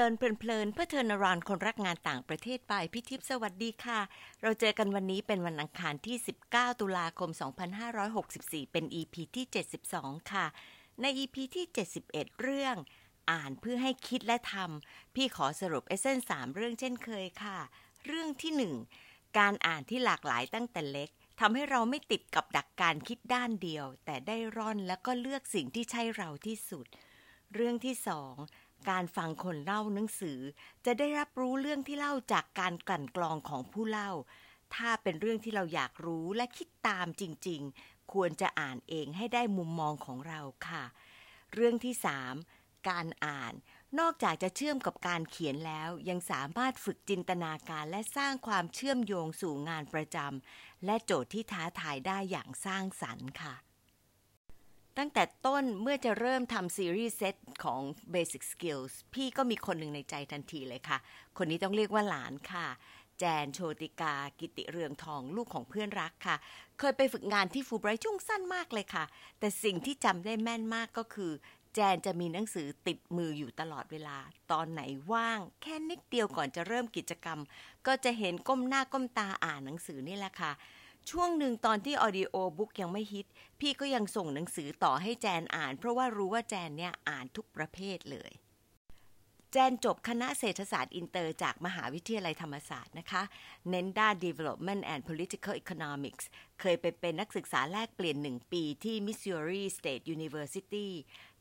เลินเพลินเพื่อเทอร์นารอนคนรักงานต่างประเทศไปพี่ทิพย์สวัสดีค่ะ เราเจอกันวันนี้เป็นวันอังคารที่ 19 ตุลาคม 2564 เป็น EP ที่ 72 ค่ะ ใน EP ที่ 71 เรื่อง อ่านเพื่อให้คิดและทำพี่ขอสรุปเอเซนสามเรื่องเช่นเคยค่ะ เรื่องที่ 1 การอ่านที่หลากหลายตั้งแต่เล็กทำให้เราไม่ติดกับดักการคิดด้านเดียว แต่ได้ร่อนแล้วก็เลือกสิ่งที่ใช่เราที่สุด เรื่องที่สอง การฟังคนเล่าหนังสือ จะได้รับรู้เรื่องที่เล่าจากการกลั่นกรองของผู้เล่า ถ้าเป็นเรื่องที่เราอยากรู้และคิดตามจริง ๆ ควรจะอ่านเองให้ได้มุมมองของเราค่ะ เรื่องที่ 3 การอ่าน นอกจากจะเชื่อมกับการเขียนแล้ว ยังสามารถฝึกจินตนาการและสร้างความเชื่อมโยงสู่งานประจำและโจทย์ที่ท้าทายได้อย่างสร้างสรรค์ค่ะ ตั้งแต่ต้นเมื่อจะเริ่มทำซีรีส์เซตของ Basic Skills พี่ก็มีคนหนึ่งในใจทันทีเลยค่ะ คนนี้ต้องเรียกว่าหลานค่ะ แจนโชติกา กิติเรืองทองลูกของเพื่อนรักค่ะ เคยไปฝึกงานที่ฟูไบรท์ช่วงสั้นมากเลยค่ะ แต่สิ่งที่จำได้แม่นมากก็คือ แจนจะมีหนังสือติดมืออยู่ตลอดเวลา ตอนไหนว่าง แค่นิดเดียวก่อนจะเริ่มกิจกรรม ก็จะเห็นก้มหน้าก้มตาอ่านหนังสือนี่แหละค่ะ ช่วงหนึ่งตอนที่ audiobook ยังไม่ฮิต พี่ก็ยังส่งหนังสือต่อให้แจนอ่าน เพราะว่ารู้ว่าแจนเนี่ยอ่านทุกประเภทเลย แจนจบคณะเศรษฐศาสตร์อินเตอร์จากมหาวิทยาลัยธรรมศาสตร์นะคะ เน้นด้าน Development and Political Economics เคยไปเป็นนักศึกษาแลกเปลี่ยนหนึ่งปีที่ Missouri State University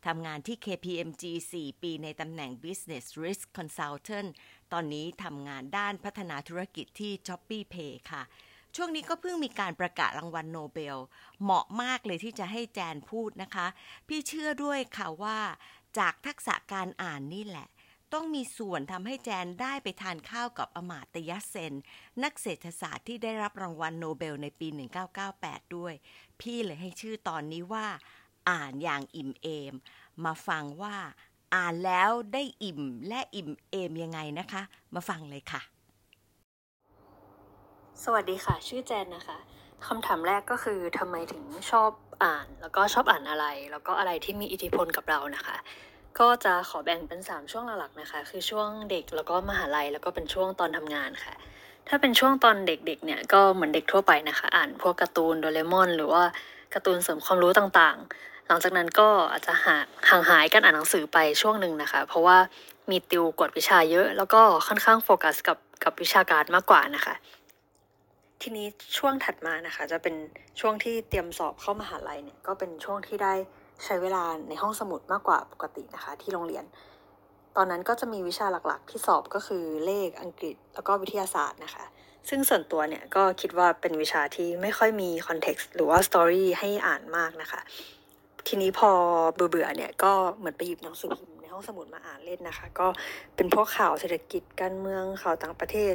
ทำงานที่ KPMG 4 ปีในตำแหน่ง Business Risk Consultant ตอนนี้ทำงานด้านพัฒนาธุรกิจที่ Shopee Pay ค่ะ ช่วงนี้ก็เพิ่งมีการประกาศรางวัลโนเบล เหมาะมากเลยที่จะให้แจนพูดนะคะ พี่เชื่อด้วยค่ะว่าจากทักษะการอ่านนี่แหละ ต้องมีส่วนทำให้แจนได้ไปทานข้าวกับอมาตยเซน นักเศรษฐศาสตร์ที่ได้รับรางวัลโนเบลในปี 1998 ด้วย พี่เลยให้ชื่อตอนนี้ว่า อ่านอย่างอิ่มเอม มาฟังว่า อ่านแล้วได้อิ่มและอิ่มเอมยังไงนะคะ มาฟังเลยค่ะ สวัสดีค่ะ ชื่อแจนนะคะคำถามแรกก็คือทำไมถึงชอบอ่าน แล้วก็ชอบอ่านอะไร แล้วก็อะไรที่มีอิทธิพลกับเรานะคะ ก็จะขอแบ่งเป็น 3 ช่วงหลักๆนะคะ คือช่วงเด็กแล้วก็มหาลัยแล้วก็เป็นช่วงตอนทำงานค่ะ ถ้าเป็นช่วงตอนเด็กๆเนี่ยก็เหมือนเด็กทั่วไปนะคะ อ่านพวกการ์ตูนโดเรมอน หรือว่าการ์ตูนเสริมความรู้ต่างๆ หลังจากนั้นก็อาจจะห่างหายการอ่านหนังสือไปช่วงหนึ่งนะคะ เพราะว่ามีติวกวดวิชาเยอะ แล้วก็ค่อนข้างโฟกัสกับกับวิชาการมากกว่านะคะ ทีนี้ช่วงถัดมานะคะ จะเป็นช่วงที่เตรียมสอบเข้ามหาลัยเนี่ยก็เป็นช่วงที่ได้ใช้เวลาในห้องสมุดมากกว่าปกตินะคะ ที่โรงเรียน ตอนนั้นก็จะมีวิชาหลักๆ ที่สอบก็คือเลขอังกฤษแล้วก็วิทยาศาสตร์นะคะ ซึ่งส่วนตัวเนี่ยก็คิดว่าเป็นวิชาที่ไม่ค่อยมีคอนเท็กซ์หรือว่าสตอรี่ให้อ่านมากนะคะ ทีนี้พอเบื่อๆเนี่ยก็เหมือนไปหยิบหนังสือพิมพ์ในห้องสมุดมาอ่านเล่นนะคะ ก็เป็นพวกข่าวเศรษฐกิจการเมืองข่าวต่างประเทศ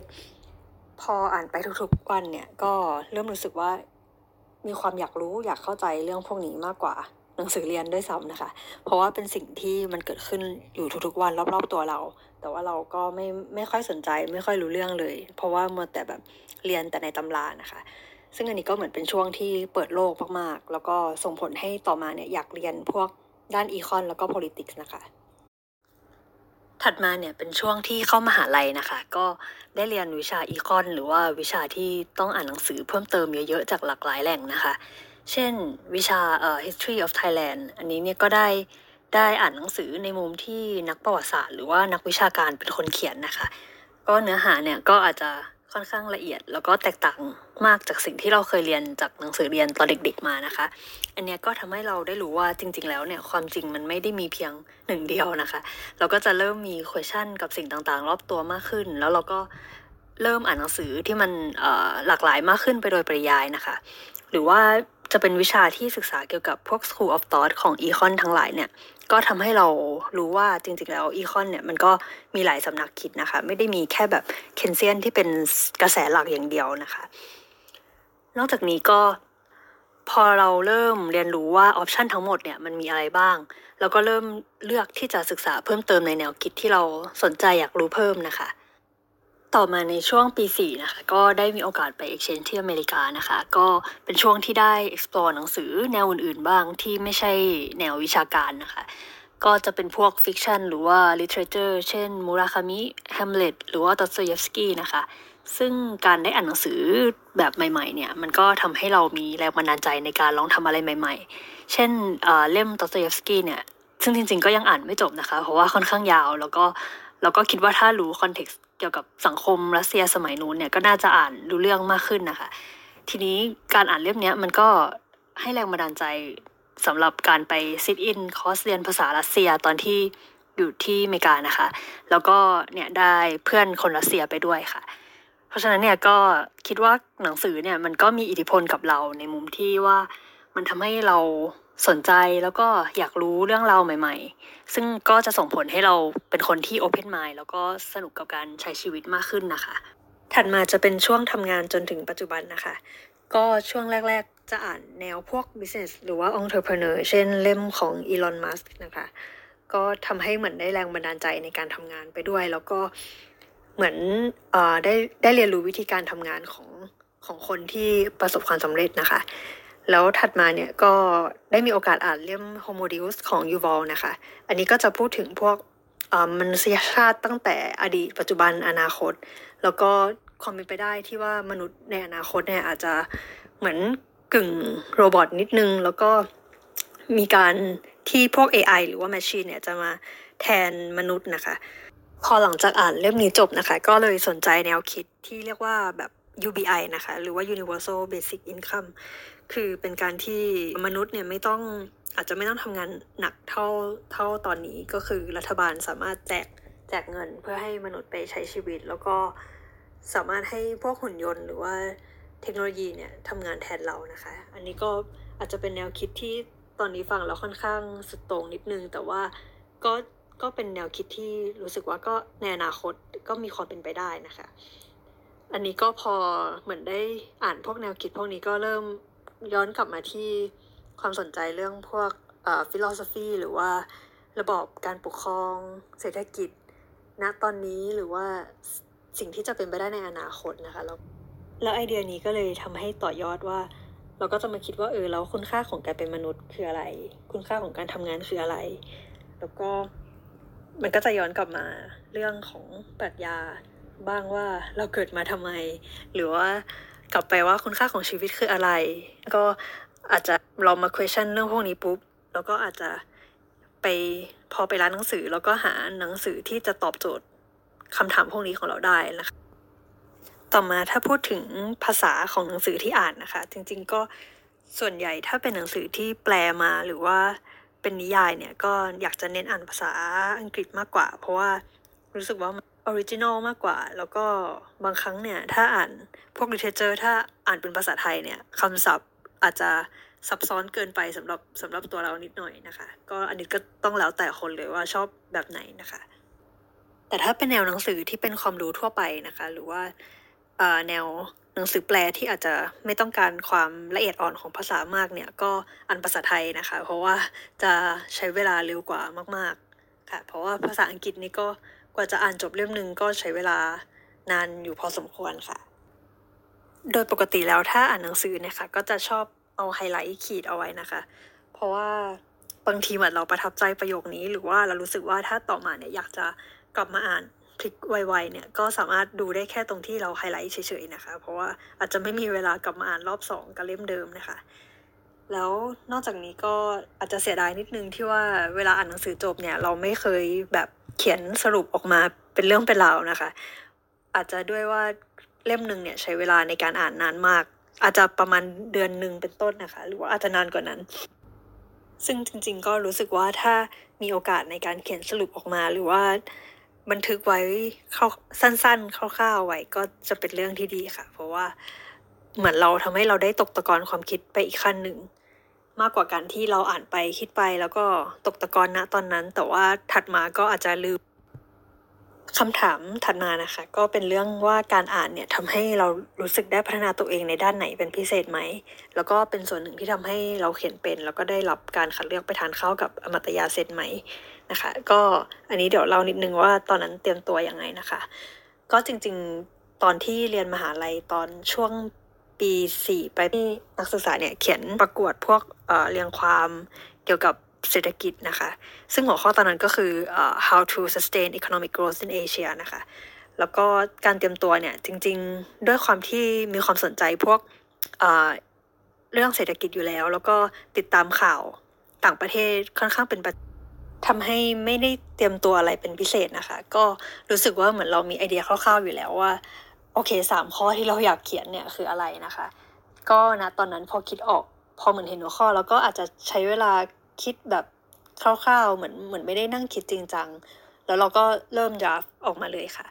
พออ่านไปทุกๆวันเนี่ยก็เริ่มรู้สึกว่ามีความอยากรู้อยากเข้าใจเรื่องพวกนี้มากกว่าหนังสือเรียนด้วยซ้ำนะคะ เพราะว่าเป็นสิ่งที่มันเกิดขึ้นอยู่ทุกๆวันรอบๆตัวเรา แต่ว่าเราก็ไม่ไม่ค่อยสนใจไม่ค่อยรู้เรื่องเลย เพราะว่ามัวแต่แบบเรียนแต่ในตำรานะคะ ซึ่งอันนี้ก็เหมือนเป็นช่วงที่เปิดโลกมากๆ แล้วก็ส่งผลให้ต่อมาเนี่ยอยากเรียนพวกด้านอีคอนแล้วก็ politics นะคะ ถัดมาเนี่ยเป็นช่วงที่เข้ามาหาลัยนะคะ ก็ได้เรียนวิชาอีคอน หรือว่าวิชาที่ต้องอ่านหนังสือเพิ่มเติมเยอะๆจากหลากหลายแหล่งนะคะ เช่นวิชาเอ่อ history of Thailand อันนี้เนี่ยก็ได้ได้อ่านหนังสือในมุมที่นักประวัติศาสตร์ หรือว่านักวิชาการเป็นคนเขียนนะคะ ก็เนื้อหาเนี่ยก็อาจจะ ค่อนข้างละเอียด แล้วก็แตกต่างมากจากสิ่งที่เราเคยเรียนจากหนังสือเรียนตอนเด็ก ๆมานะคะ อันนี้ก็ทำให้เราได้รู้ว่าจริง ๆ แล้วเนี่ยความจริงมันไม่ได้มีเพียงหนึ่งเดียวนะคะ เราก็จะเริ่มมี question กับสิ่งต่างๆ รอบตัวมากขึ้น แล้วเราก็เริ่มอ่านหนังสือที่มันหลากหลายมากขึ้นไปโดยปริยายนะคะ หรือว่าจะเป็นวิชาที่ศึกษาเกี่ยวกับพวก School of Thought ของ Econ ทั้งหลายเนี่ย ก็ทำให้เรารู้ว่าจริงๆแล้วอีคอนเนี่ยมันก็มีหลายสำนักคิดนะคะ ไม่ได้มีแค่แบบเคนเซียนที่เป็นกระแสหลักอย่างเดียวนะคะ นอกจากนี้ก็พอเราเริ่มเรียนรู้ว่าออปชันทั้งหมดเนี่ยมันมีอะไรบ้าง แล้วก็เริ่มเลือกที่จะศึกษาเพิ่มเติมในแนวคิดที่เราสนใจอยากรู้เพิ่มนะคะ ต่อมาในช่วงปี 4 นะคะ ก็ได้มีโอกาสไป exchange ที่อเมริกานะคะ ก็เป็นช่วงที่ได้ explore หนังสือแนวอื่นๆบ้างที่ไม่ใช่แนววิชาการนะคะ ก็จะเป็นพวก fiction หรือว่า literature เช่นมูราคามิ Hamlet หรือว่าดอสโตเยฟสกี้นะคะ ซึ่งการได้อ่านหนังสือแบบใหม่ๆเนี่ย มันก็ทำให้เรามีแรงบันดาลใจในการลองทำอะไรใหม่ๆ เช่นเล่มดอสโตเยฟสกี้เนี่ยซึ่งจริงๆก็ยังอ่านไม่จบนะคะ เพราะว่าค่อนข้างยาวแล้วก็เราก็คิดว่าถ้ารู้ context เกี่ยวกับสังคมรัสเซียสมัยนู้นเนี่ยก็น่าจะอ่านรู้เรื่องมากขึ้นนะคะ ทีนี้การอ่านเล่มนี้มันก็ให้แรงบันดาลใจสำหรับการไป sit in คอร์สเรียนภาษารัสเซียตอนที่อยู่ที่อเมริกานะคะ แล้วก็เนี่ยได้เพื่อนคนรัสเซียไปด้วยค่ะ เพราะฉะนั้นเนี่ยก็คิดว่าหนังสือเนี่ยมันก็มีอิทธิพลกับเราในมุมที่ว่ามันทำให้เรา สนใจแล้วก็อยากรู้เรื่องราวใหม่ ๆ ซึ่งก็จะส่งผลให้เราเป็นคนที่โอเพนไมล์แล้วก็สนุกกับการใช้ชีวิตมากขึ้นนะคะ ถัดมาจะเป็นช่วงทำงานจนถึงปัจจุบันนะคะ ก็ช่วงแรก ๆ จะอ่านแนวพวก business หรือว่า entrepreneur เช่นเล่มของ Elon Musk นะคะ ก็ทำให้เหมือนได้แรงบันดาลใจในการทำงานไปด้วย แล้วก็เหมือนอได้ได้เรียนรู้วิธีการทำงานของของคนที่ประสบความสำเร็จนะคะ แล้วถัดมาเนี่ยก็ได้มีโอกาสอ่านเล่ม Homo Deus ของ Yuval นะคะ อันนี้ก็จะพูดถึงพวกมนุษยชาติตั้งแต่อดีตปัจจุบันอนาคต แล้วก็ความเป็นไปได้ที่ว่ามนุษย์ในอนาคตเนี่ยอาจจะเหมือนกึ่งโรบอทนิดนึง แล้วก็มีการที่พวก AI หรือว่า Machine เนี่ยจะมาแทนมนุษย์นะคะ พอหลังจากอ่านเล่มนี้จบนะคะ ก็เลยสนใจแนวคิดที่เรียกว่าแบบ UBI นะคะ หรือว่า Universal Basic Income คือเป็นการที่มนุษย์เนี่ยไม่ต้องอาจจะไม่ต้องทำงานหนักเท่าเท่าตอนนี้ก็คือรัฐบาลสามารถแจกแจกเงินเพื่อให้มนุษย์ไปใช้ชีวิต แล้วก็สามารถให้พวกหุ่นยนต์หรือว่าเทคโนโลยีเนี่ยทำงานแทนเรานะคะ อันนี้ก็อาจจะเป็นแนวคิดที่ตอนนี้ฟังแล้วค่อนข้างสุดโต่งนิดนึง แต่ว่าก็ก็เป็นแนวคิดที่รู้สึกว่าก็ในอนาคตก็มีความเป็นไปได้นะคะ อันนี้ก็พอเหมือนได้อ่านพวกแนวคิดพวกนี้ก็เริ่ม ย้อนกลับมาที่ความสนใจเรื่องพวกฟิโลโซฟีหรือว่าระบอบการปกครอง เศรษฐกิจณตอนนี้หรือว่าสิ่งที่จะเป็นไปได้ในอนาคตนะคะแล้วแล้วไอเดียนี้ก็เลยทำให้ต่อยอดว่า เราก็จะมาคิดว่าเออแล้วคุณค่าของการเป็นมนุษย์คืออะไร คุณค่าของการทำงานคืออะไร แล้วก็มันก็จะย้อนกลับมาเรื่องของปรัชญาบ้างว่าเราเกิดมาทำไม หรือว่า กลับไปว่าคุณค่าของชีวิตคืออะไร ก็อาจจะเรามา question เรื่องพวกนี้ปุ๊บ แล้วก็อาจจะไปพอไปร้านหนังสือ แล้วก็หาหนังสือที่จะตอบโจทย์คำถามพวกนี้ของเราได้นะคะ ต่อมาถ้าพูดถึงภาษาของหนังสือที่อ่านนะคะ จริง ๆ ก็ส่วนใหญ่ถ้าเป็นหนังสือที่แปลมาหรือว่าเป็นนิยายเนี่ยก็อยากจะเน้นอ่านภาษาอังกฤษมากกว่า เพราะว่ารู้สึกว่า original มากกว่า แล้วก็บางครั้งเนี่ย ถ้าอ่านพวก literature ถ้าอ่านเป็นภาษาไทยเนี่ยคำศัพท์อาจจะซับซ้อนเกินไปสำหรับสำหรับตัวเรานิดหน่อยนะคะ ก็อันนี้ก็ต้องแล้วแต่คนเลยว่าชอบแบบไหนนะคะ แต่ถ้าเป็นแนวหนังสือที่เป็นความรู้ทั่วไปนะคะ หรือว่าแนวหนังสือแปลที่อาจจะไม่ต้องการความละเอียดอ่อนของภาษามากเนี่ย ก็อ่านภาษาไทยนะคะ เพราะว่าจะใช้เวลาเร็วกว่ามาก ๆ ค่ะ เพราะว่าภาษาอังกฤษนี่ก็ กว่าจะอ่านจบเล่มหนึ่งก็ใช้เวลานานอยู่พอสมควรค่ะ โดยปกติแล้วถ้าอ่านหนังสือเนี่ยค่ะ ก็จะชอบเอาไฮไลท์ขีดเอาไว้นะคะ เพราะว่าบางทีเหมือนเราประทับใจประโยคนี้ หรือว่าเรารู้สึกว่าถ้าต่อมาเนี่ยอยากจะกลับมาอ่านคลิกไวๆเนี่ยก็สามารถดูได้แค่ตรงที่เราไฮไลท์เฉยๆนะคะ เพราะว่าอาจจะไม่มีเวลากลับมาอ่านรอบสองกับเล่มเดิมนะคะ แล้วนอกจากนี้ก็อาจจะเสียดายนิดนึงที่ว่าเวลาอ่านหนังสือจบเนี่ยเราไม่เคยแบบ เขียนสรุปออกมาเป็นเรื่องเป็นราวนะคะ อาจจะด้วยว่าเล่มหนึ่งเนี่ยใช้เวลาในการอ่านนานมาก อาจจะประมาณเดือนหนึ่งเป็นต้นนะคะ หรือว่าอาจจะนานกว่านั้น ซึ่งจริง ๆ ก็รู้สึกว่าถ้ามีโอกาสในการเขียนสรุปออกมา หรือว่าบันทึกไว้เข้าสั้นๆคร่าวๆไว้ก็จะเป็นเรื่องที่ดีค่ะ เพราะว่าเหมือนเราทำให้เราได้ตกตะกอนความคิดไปอีกขั้นหนึ่ง มากกว่าการที่เราอ่านไปคิดไปแล้วก็ตกตะกอนณตอนนั้น แต่ว่าถัดมาก็อาจจะลืมคำถามถัดมานะคะ ก็เป็นเรื่องว่าการอ่านเนี่ยทำให้เรารู้สึกได้พัฒนาตัวเองในด้านไหนเป็นพิเศษไหม แล้วก็เป็นส่วนหนึ่งที่ทำให้เราเขียนเป็น แล้วก็ได้รับการคัดเลือกไปทานข้าวกับอมตยาเซนไหมนะคะ ก็อันนี้เดี๋ยวเล่านิดนึงว่าตอนนั้นเตรียมตัวยังไงนะคะ ก็จริงๆ ตอนที่เรียนมหาลัยตอนช่วง ปีสี่ไปที่นักศึกษาเนี่ยเขียนประกวดพวกเรียงความเกี่ยวกับเศรษฐกิจนะคะ ซึ่งหัวข้อตอนนั้นก็คือ uh, how to sustain economic growth in Asia นะคะ แล้วก็การเตรียมตัวเนี่ย จริงๆ ด้วยความที่มีความสนใจพวกเรื่องเศรษฐกิจอยู่แล้ว แล้วก็ติดตามข่าวต่างประเทศค่อนข้างเป็นทำให้ไม่ได้เตรียมตัวอะไรเป็นพิเศษนะคะ ก็รู้สึกว่าเหมือนเรามีไอเดียคร่าวๆอยู่แล้วว่า โอเคสามข้อที่เราอยากเขียนเนี่ยคืออะไรนะคะ ก็นะตอนนั้นพอคิดออก พอเหมือนเห็นหัวข้อ แล้วก็อาจจะใช้เวลาคิดแบบคร่าวๆเหมือนเหมือนไม่ได้นั่งคิดจริงจังแล้วเราก็เริ่ม draft ออกมาเลยค่ะ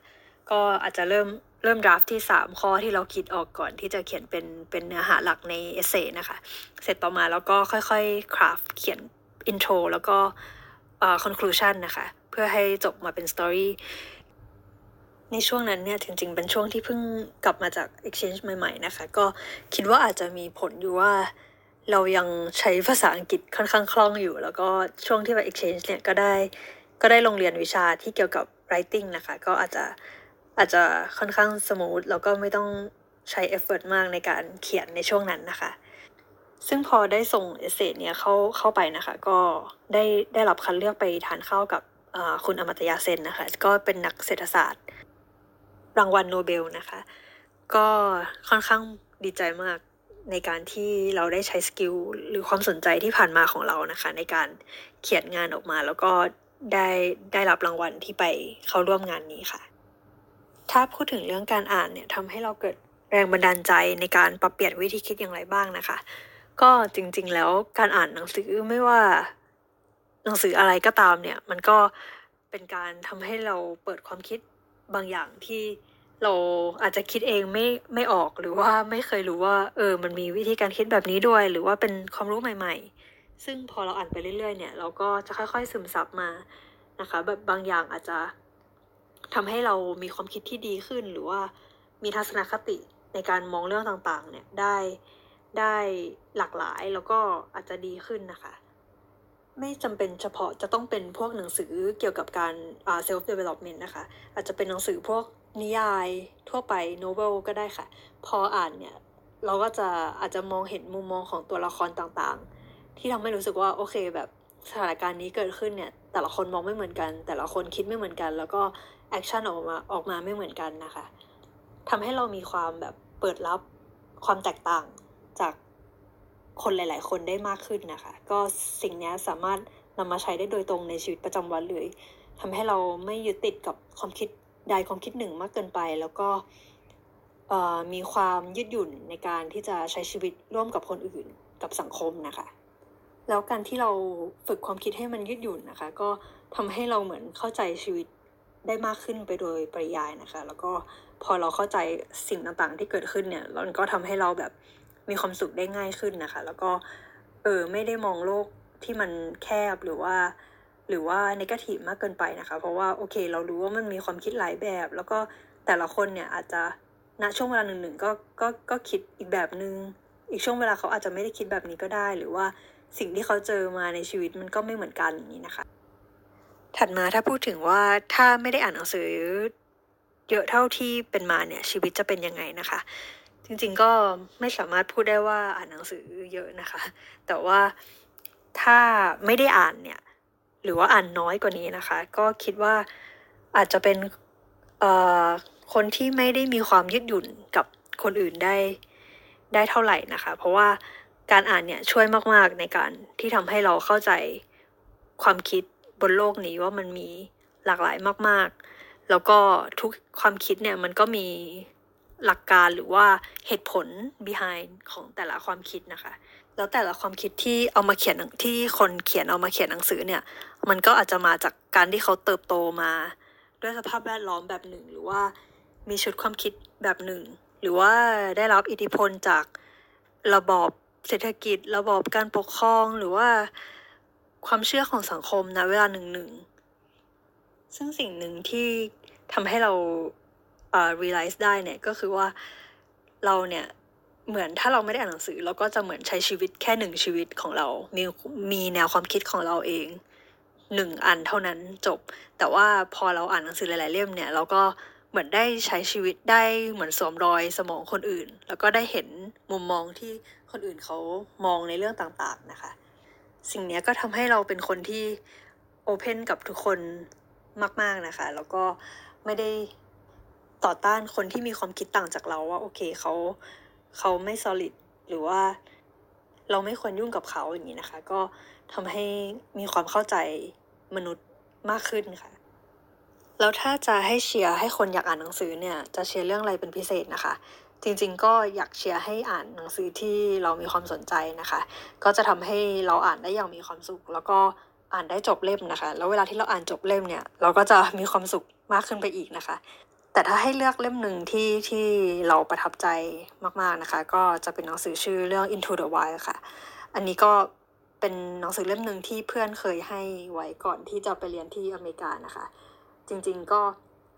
ก็อาจจะเริ่มเริ่ม draft ที่สามข้อที่เราคิดออกก่อนที่จะเขียนเป็นเป็นเนื้อหาหลักใน essay นะคะ เสร็จต่อมาแล้วก็ค่อยๆ craft เขียน intro แล้วก็เอ่อ conclusion นะคะ เพื่อให้จบมาเป็น story ในช่วงนั้นเนี่ยจริง ๆ เป็นช่วงที่เพิ่งกลับมาจาก exchange ใหม่ๆนะคะ ก็คิดว่าอาจจะมีผลอยู่ว่าเรายังใช้ภาษาอังกฤษค่อนข้างคล่องอยู่ แล้วก็ช่วงที่ไป exchange เนี่ยก็ได้ก็ได้ลงเรียนวิชาที่เกี่ยวกับ writing นะคะ ก็อาจจะอาจจะค่อนข้าง smooth แล้วก็ไม่ต้องใช้ effort มากในการเขียนในช่วงนั้นนะคะ ซึ่งพอได้ส่ง essay เนี่ยเข้าเข้าไปนะคะ ก็ได้ได้รับคัดเลือกไปทานข้าวกับคุณอมาตยาเซนนะคะ ก็เป็นนักเศรษฐศาสตร์ รางวัลโนเบลนะคะ ก็ค่อนข้างดีใจมากในการที่เราได้ใช้สกิลหรือความสนใจที่ผ่านมาของเรานะคะ ในการเขียนงานออกมา แล้วก็ได้ได้รับรางวัลที่ไปเข้าร่วมงานนี้ค่ะ ถ้าพูดถึงเรื่องการอ่านเนี่ยทำให้เราเกิดแรงบันดาลใจในการปรับเปลี่ยนวิธีคิดอย่างไรบ้างนะคะ ก็จริงๆแล้วการอ่านหนังสือไม่ว่าหนังสืออะไรก็ตามเนี่ย มันก็เป็นการทำให้เราเปิดความคิด บางอย่างที่เราอาจจะคิดเองไม่ไม่ออกหรือว่าไม่เคยรู้ว่า เออ มันมีวิธีการคิดแบบนี้ด้วย หรือว่าเป็นความรู้ใหม่ ๆ ซึ่งพอเราอ่านไปเรื่อยๆ เนี่ย เราก็จะค่อยๆซึมซับมานะคะ แบบบางอย่างอาจจะทำให้เรามีความคิดที่ดีขึ้น หรือว่ามีทัศนคติในการมองเรื่องต่างๆ เนี่ยได้ได้หลากหลายแล้วก็อาจจะดีขึ้นนะคะ ไม่จำเป็นเฉพาะจะต้องเป็นพวกหนังสือเกี่ยวกับการอ่า self development นะคะ อาจจะเป็นหนังสือพวกนิยายทั่วไป novel ก็ได้ค่ะ พออ่านเนี่ย เราก็จะอาจจะมองเห็นมุมมองของตัวละครต่างๆ ที่ทำให้รู้สึกว่า โอเคแบบสถานการณ์นี้เกิดขึ้นเนี่ย แต่ละคนมองไม่เหมือนกัน แต่ละคนคิดไม่เหมือนกัน แล้วก็ action ออกมาออกมาไม่เหมือนกันนะคะทำให้เรามีความแบบเปิดรับความแตกต่างจาก คนหลาย ๆ คนได้มากขึ้นนะคะ ก็สิ่งนี้สามารถนำมาใช้ได้โดยตรงในชีวิตประจำวันเลยทำให้เราไม่ยึดติดกับความคิดใดความคิดหนึ่งมากเกินไป แล้วก็มีความยืดหยุ่นในการที่จะใช้ชีวิตร่วมกับคนอื่นกับสังคมนะคะ แล้วการที่เราฝึกความคิดให้มันยืดหยุ่นนะคะ ก็ทำให้เราเหมือนเข้าใจชีวิตได้มากขึ้นไปโดยปริยายนะคะ แล้วก็พอเราเข้าใจสิ่งต่างๆ ที่เกิดขึ้นเนี่ยมันก็ทำให้เราแบบ มีความสุขได้ง่ายขึ้นนะคะ แล้วก็เออไม่ได้มองโลกที่มันแคบหรือว่า หรือว่าในกาทีมากเกินไปนะคะ เพราะว่าโอเค เรารู้ว่ามันมีความคิดหลายแบบ แล้วก็แต่ละคนเนี่ยอาจจะณช่วงเวลาหนึ่งหนึ่งก็ก็ก็คิดอีกแบบหนึง่งอีกช่วงเวลาเขาอาจจะไม่ได้คิดแบบนี้ก็ได้ หรือว่าสิ่งที่เขาเจอมาในชีวิตมันก็ไม่เหมือนกันอย่างนี้นะคะ ถัดมาถ้าพูดถึงว่าถ้าไม่ได้อ่านหนังสือเยอะเท่าที่เป็นมาเนี่ยชีวิตจะเป็นยังไงนะคะ จริงๆก็ไม่สามารถพูดได้ว่าอ่านหนังสือเยอะนะคะ แต่ว่าถ้าไม่ได้อ่านเนี่ย หรือว่าอ่านน้อยกว่านี้นะคะ ก็คิดว่าอาจจะเป็นคนที่ไม่ได้มีความยืดหยุ่นกับคนอื่นได้ได้เท่าไหร่นะคะ เพราะว่าการอ่านเนี่ยช่วยมากๆในการที่ทำให้เราเข้าใจความคิดบนโลกนี้ว่ามันมีหลากหลายมาก ๆ แล้วก็ทุกความคิดเนี่ยมันก็มี หลักการหรือว่าเหตุผล behind ของแต่ละความคิดนะคะ แล้วแต่ละความคิดที่เอามาเขียนที่คนเขียนเอามาเขียนหนังสือเนี่ย มันก็อาจจะมาจากการที่เขาเติบโตมา ด้วยสภาพแวดล้อมแบบหนึ่ง หรือว่ามีชุดความคิดแบบหนึ่ง หรือว่าได้รับอิทธิพลจากระบอบเศรษฐกิจ ระบอบการปกครองหรือว่าความเชื่อของสังคมนะเวลาหนึ่งหนึ่งซึ่งสิ่งหนึ่งที่ทำให้เรา เอ่อ realize ได้เนี่ยก็คือว่าเราเนี่ยเหมือนถ้าเราไม่ได้อ่านหนังสือ เราก็จะเหมือนใช้ชีวิตแค่หนึ่งชีวิตของเรา มีมีแนวความคิดของเราเองหนึ่งอันเท่านั้นจบ แต่ว่าพอเราอ่านหนังสือหลาย ๆ เล่มเนี่ยเราก็เหมือนได้ใช้ชีวิตได้เหมือนสวมรอยสมองคนอื่น แล้วก็ได้เห็นมุมมองที่คนอื่นเขามองในเรื่องต่าง ๆ นะคะ สิ่งนี้ก็ทำให้เราเป็นคนที่โอเพนกับทุกคนมาก ๆ นะคะ แล้วก็ไม่ได้ ต่อต้านคนที่มีความคิดต่างจากเราว่า โอเคเขาเขาไม่ solid หรือว่าเราไม่ควรยุ่งกับเขาอย่างนี้นะคะ ก็ทำให้มีความเข้าใจมนุษย์มากขึ้นค่ะ แล้วถ้าจะให้เชียร์ให้คนอยากอ่านหนังสือเนี่ย จะเชียร์เรื่องอะไรเป็นพิเศษนะคะ จริงๆ ก็อยากเชียร์ให้อ่านหนังสือที่เรามีความสนใจนะคะ ก็จะทำให้เราอ่านได้อย่างมีความสุข แล้วก็อ่านได้จบเล่มนะคะ แล้วเวลาที่เราอ่านจบเล่มเนี่ย เราก็จะมีความสุขมากขึ้นไปอีกนะคะ แต่ถ้าให้เลือกเล่มหนึ่งที่ที่เราประทับใจมากๆนะคะ ก็จะเป็นหนังสือชื่อเรื่อง Into the Wild ค่ะ อันนี้ก็เป็นหนังสือเล่มหนึ่งที่เพื่อนเคยให้ไว้ก่อนที่จะไปเรียนที่อเมริกานะคะ จริงๆก็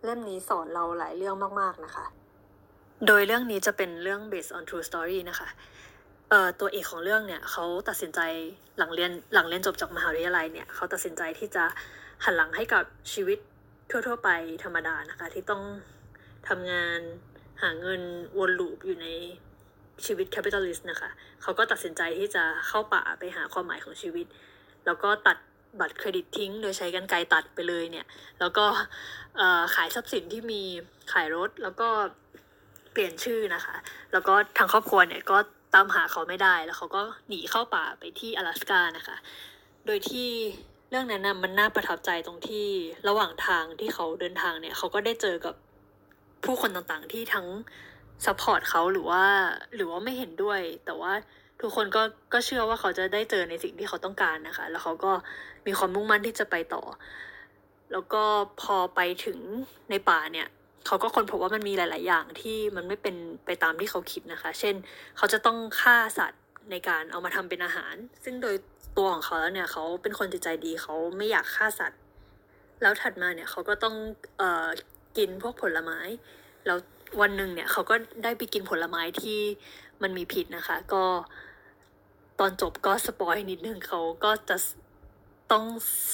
เล่มนี้สอนเราหลายเรื่องมากๆนะคะ โดยเรื่องนี้จะเป็นเรื่อง based on true story นะคะเอ่อตัวเอกของเรื่องเนี่ยเขาตัดสินใจหลังเรียนหลังเรียนจบจากมหาวิทยาลัยเนี่ยเขาตัดสินใจที่จะหันหลังให้กับชีวิต ทั่ว ๆ ไปธรรมดานะคะ ที่ต้องทำงานหาเงินวนลูปอยู่ในชีวิต capitalist นะคะ เขาก็ตัดสินใจที่จะเข้าป่าไปหาความหมายของชีวิต แล้วก็ตัดบัตรเครดิตทิ้ง โดยใช้กรรไกรตัดไปเลยเนี่ย แล้วก็ขายทรัพย์สินที่มีขายรถแล้วก็เปลี่ยนชื่อนะคะ แล้วก็ทางครอบครัวเนี่ยก็ตามหาเขาไม่ได้ แล้วเขาก็หนีเข้าป่าไปที่อะแลสกานะคะ โดยที่ เรื่องนั้นนะมันน่าประทับใจตรงที่ระหว่างทางที่เขาเดินทางเนี่ย เขาก็ได้เจอกับผู้คนต่างๆที่ทั้ง support เขาหรือว่าหรือว่าไม่เห็นด้วย แต่ว่าทุกคนก็ก็เชื่อว่าเขาจะได้เจอในสิ่งที่เขาต้องการนะคะ แล้วเขาก็มีความมุ่งมั่นที่จะไปต่อ แล้วก็พอไปถึงในป่าเนี่ยเขาก็ค้นพบว่ามันมีหลาย ๆ อย่างที่มันไม่เป็นไปตามที่เขาคิดนะคะ เช่น เขาจะต้องฆ่าสัตว์ ในการเอามาทำเป็นอาหาร ซึ่งโดยตัวของเขาแล้วเนี่ยเขาเป็นคนจิตใจดีเขาไม่อยากฆ่าสัตว์ แล้วถัดมาเนี่ยเขาก็ต้องเอ่อกินพวกผลไม้ แล้ววันหนึ่งเนี่ยเขาก็ได้ไปกินผลไม้ที่มันมีพิษนะคะ ก็ตอนจบก็สปอยนิดนึงเขาก็จะต้อง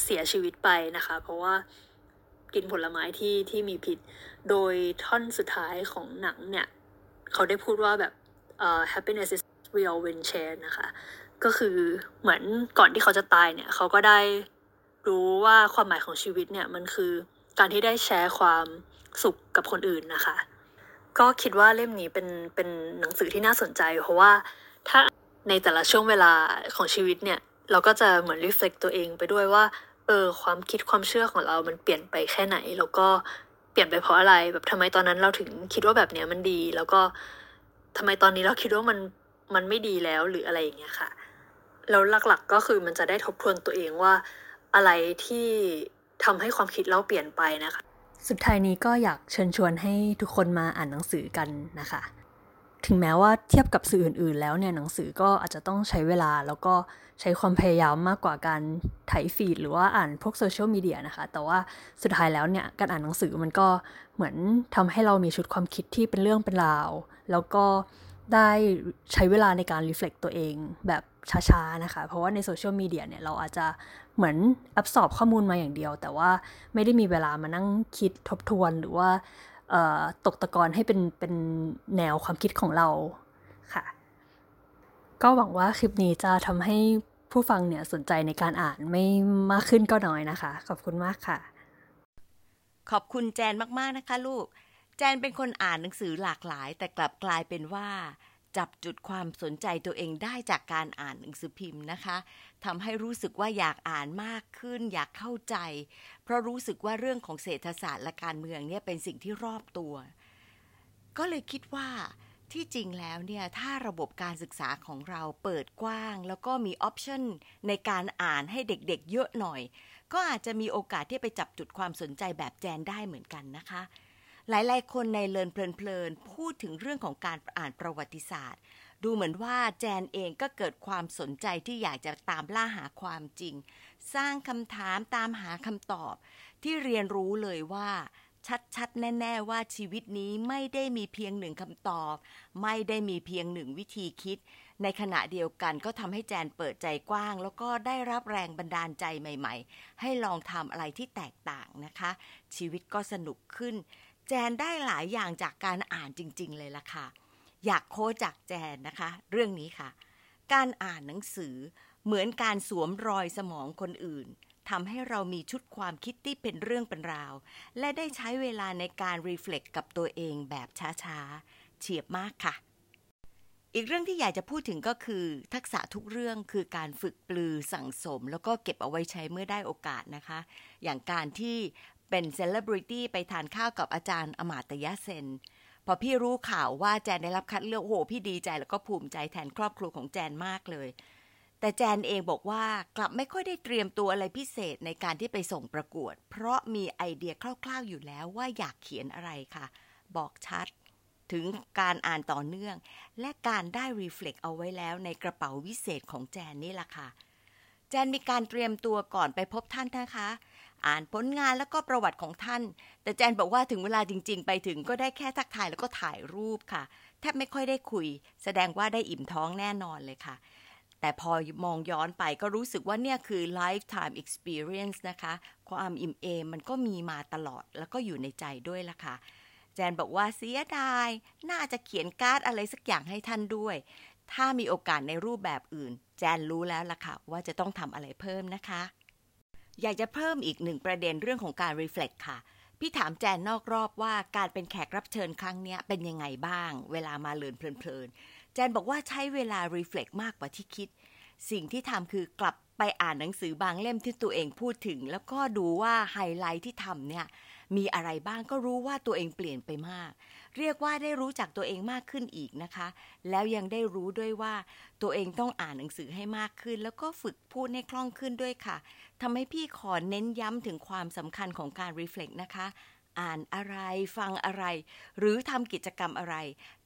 เสียชีวิตไปนะคะ เพราะว่ากินผลไม้ที่ที่มีพิษโดยท่อนสุดท้ายของหนังเนี่ย เขาได้พูดว่าแบบ uh, happiness is real when shared นะคะ ก็คือเหมือนก่อนที่เขาจะตายเนี่ยเขาก็ได้รู้ว่าความหมายของชีวิตเนี่ยมันคือการที่ได้แชร์ความสุขกับคนอื่นนะคะ ก็คิดว่าเล่มนี้เป็นเป็นหนังสือที่น่าสนใจ เพราะว่าถ้าในแต่ละช่วงเวลาของชีวิตเนี่ยเราก็จะเหมือนรีเฟล็กตัวเองไปด้วยว่าเออความคิดความเชื่อของเรามันเปลี่ยนไปแค่ไหน แล้วก็เปลี่ยนไปเพราะอะไรแบบทำไมตอนนั้นเราถึงคิดว่าแบบเนี้ยมันดี แล้วก็ทำไมตอนนี้เราคิดว่ามัน มันไม่ดีแล้วหรืออะไรอย่างเงี้ยค่ะแล้วหลักๆก็คือมันจะได้ทบทวนตัวเองว่าอะไรที่ทำให้ความคิดเราเปลี่ยนไปนะคะ สุดท้ายนี้ก็อยากเชิญชวนให้ทุกคนมาอ่านหนังสือกันนะคะ ถึงแม้ว่าเทียบกับสื่ออื่น ๆ แล้วเนี่ยหนังสือก็อาจจะต้องใช้เวลาแล้วก็ใช้ความพยายามมากกว่าการไถฟีดหรือว่าอ่านพวกโซเชียลมีเดียนะคะ แต่ว่าสุดท้ายแล้วเนี่ยการอ่านหนังสือมันก็เหมือนทำให้เรามีชุดความคิดที่เป็นเรื่องเป็นราว แล้วก็ ได้ใช้เวลาในการ reflect ตัวเองแบบช้าๆนะคะ เพราะว่าในโซเชียลมีเดียเนี่ยเราอาจจะเหมือน absorb ข้อมูลมาอย่างเดียว แต่ว่าไม่ได้มีเวลามานั่งคิดทบทวนหรือว่าตกตะกอนให้เป็นเป็นแนวความคิดของเราค่ะ ก็หวังว่าคลิปนี้จะทำให้ผู้ฟังเนี่ยสนใจในการอ่านไม่มากขึ้นก็น้อยนะคะ ขอบคุณมากค่ะ ขอบคุณแจนมากๆนะคะลูก แจนเป็นคนอ่านหนังสือหลากหลาย แต่กลับกลายเป็นว่า จับจุดความสนใจตัวเองได้จากการอ่านหนังสือพิมพ์นะคะทำให้รู้สึกว่าอยากอ่านมากขึ้น อยากเข้าใจ เพราะรู้สึกว่าเรื่องของเศรษฐศาสตร์และการเมืองเนี่ยเป็นสิ่งที่รอบตัว ก็เลยคิดว่าที่จริงแล้วเนี่ย ถ้าระบบการศึกษาของเราเปิดกว้าง แล้วก็มีออปชันในการอ่านให้เด็กๆเยอะหน่อย ก็อาจจะมีโอกาสที่ไปจับจุดความสนใจแบบแจนได้เหมือนกันนะคะ หลายๆ คนในเลินเพลินๆพูดถึงเรื่องของการอ่านประวัติศาสตร์ ดูเหมือนว่าแจนเองก็เกิดความสนใจที่อยากจะตามล่าหาความจริง สร้างคำถามตามหาคำตอบ ที่เรียนรู้เลยว่าชัดๆ แน่ ๆ ว่าชีวิตนี้ไม่ได้มีเพียงหนึ่งคำตอบ ไม่ได้มีเพียงหนึ่งวิธีคิด ในขณะเดียวกันก็ทำให้แจนเปิดใจกว้าง แล้วก็ได้รับแรงบันดาลใจใหม่ ๆ ให้ลองทำอะไรที่แตกต่างนะคะ ชีวิตก็สนุกขึ้น แจนได้หลายอย่างจากการอ่านจริง ๆ เลยล่ะค่ะ อยากโค้จากแจนนะคะ เรื่องนี้ค่ะ การอ่านหนังสือเหมือนการสวมรอยสมองคนอื่นทำให้เรามีชุดความคิดที่เป็นเรื่องเป็นราว และได้ใช้เวลาในการรีเฟล็กกับตัวเองแบบช้าๆ เฉียบมากค่ะ อีกเรื่องที่อยากจะพูดถึงก็คือ ทักษะทุกเรื่องคือการฝึกปลือสั่งสม แล้วก็เก็บเอาไว้ใช้เมื่อได้โอกาสนะคะ อย่างการที่ เป็นเซเลบริตี้ไปทานข้าวกับอาจารย์อมาตยเซน พอพี่รู้ข่าวว่าแจนได้รับคัดเลือกโอ้โหพี่ดีใจแล้วก็ภูมิใจแทนครอบครัวของแจนมากเลย แต่แจนเองบอกว่ากลับไม่ค่อยได้เตรียมตัวอะไรพิเศษในการที่ไปส่งประกวด เพราะมีไอเดียคร่าวๆอยู่แล้วว่าอยากเขียนอะไรค่ะ บอกชัดถึงการอ่านต่อเนื่อง และการได้รีเฟล็กเอาไว้แล้วในกระเป๋าวิเศษของแจนนี่แหละค่ะ แจนมีการเตรียมตัวก่อนไปพบท่านนะคะ อ่านผลงานแล้วก็ประวัติของท่าน แต่แจนบอกว่าถึงเวลาจริง ๆ ไปถึงก็ได้แค่ทักทายแล้วก็ถ่ายรูปค่ะ แทบไม่ค่อยได้คุย แสดงว่าได้อิ่มท้องแน่นอนเลยค่ะ แต่พอมองย้อนไปก็รู้สึกว่าเนี่ยคือ lifetime experience นะคะ ความอิ่มเอมมันก็มีมาตลอดแล้วก็อยู่ในใจด้วยล่ะค่ะ แจนบอกว่าเสียดาย น่าจะเขียนการ์ดอะไรสักอย่างให้ท่านด้วย ถ้ามีโอกาสในรูปแบบอื่น แจนรู้แล้วล่ะค่ะว่าจะต้องทำอะไรเพิ่มนะคะ อยากจะเพิ่มอีกหนึ่งประเด็นเรื่องของการ reflect ค่ะ พี่ถามแจนนอกรอบว่าการเป็นแขกรับเชิญครั้งนี้เป็นยังไงบ้าง เวลามาเลินเพลินๆ แจนบอกว่าใช้เวลา reflect มากกว่าที่คิด สิ่งที่ทำคือกลับไปอ่านหนังสือบางเล่มที่ตัวเองพูดถึง แล้วก็ดูว่าไฮไลท์ที่ทำเนี่ยมีอะไรบ้างก็รู้ว่าตัวเองเปลี่ยนไปมาก เรียกว่าได้รู้จักตัวเองมากขึ้นอีกนะคะ แล้วยังได้รู้ด้วยว่าตัวเองต้องอ่านหนังสือให้มากขึ้น แล้วก็ฝึกพูดให้คล่องขึ้นด้วยค่ะทำให้พี่ขอเน้นย้ำถึงความสำคัญของการ reflect นะคะอ่านอะไรฟังอะไร หรือทำกิจกรรมอะไร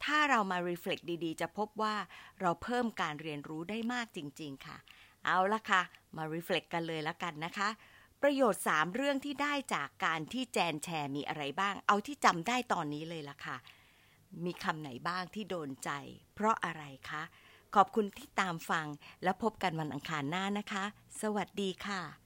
ถ้าเรามา reflect ดีๆ จะพบว่าเราเพิ่มการเรียนรู้ได้มากจริง ๆ ค่ะ เอาละค่ะ มา reflect กันเลยละกันนะคะ ประโยชน์ 3 เรื่องที่ได้จากการที่แจนแชร์มีอะไรบ้าง เอาที่จำได้ตอนนี้เลยละค่ะ มีคำไหนบ้างที่โดนใจ เพราะอะไรคะ ขอบคุณที่ตามฟังและพบกันวันอังคารหน้านะคะ สวัสดีค่ะ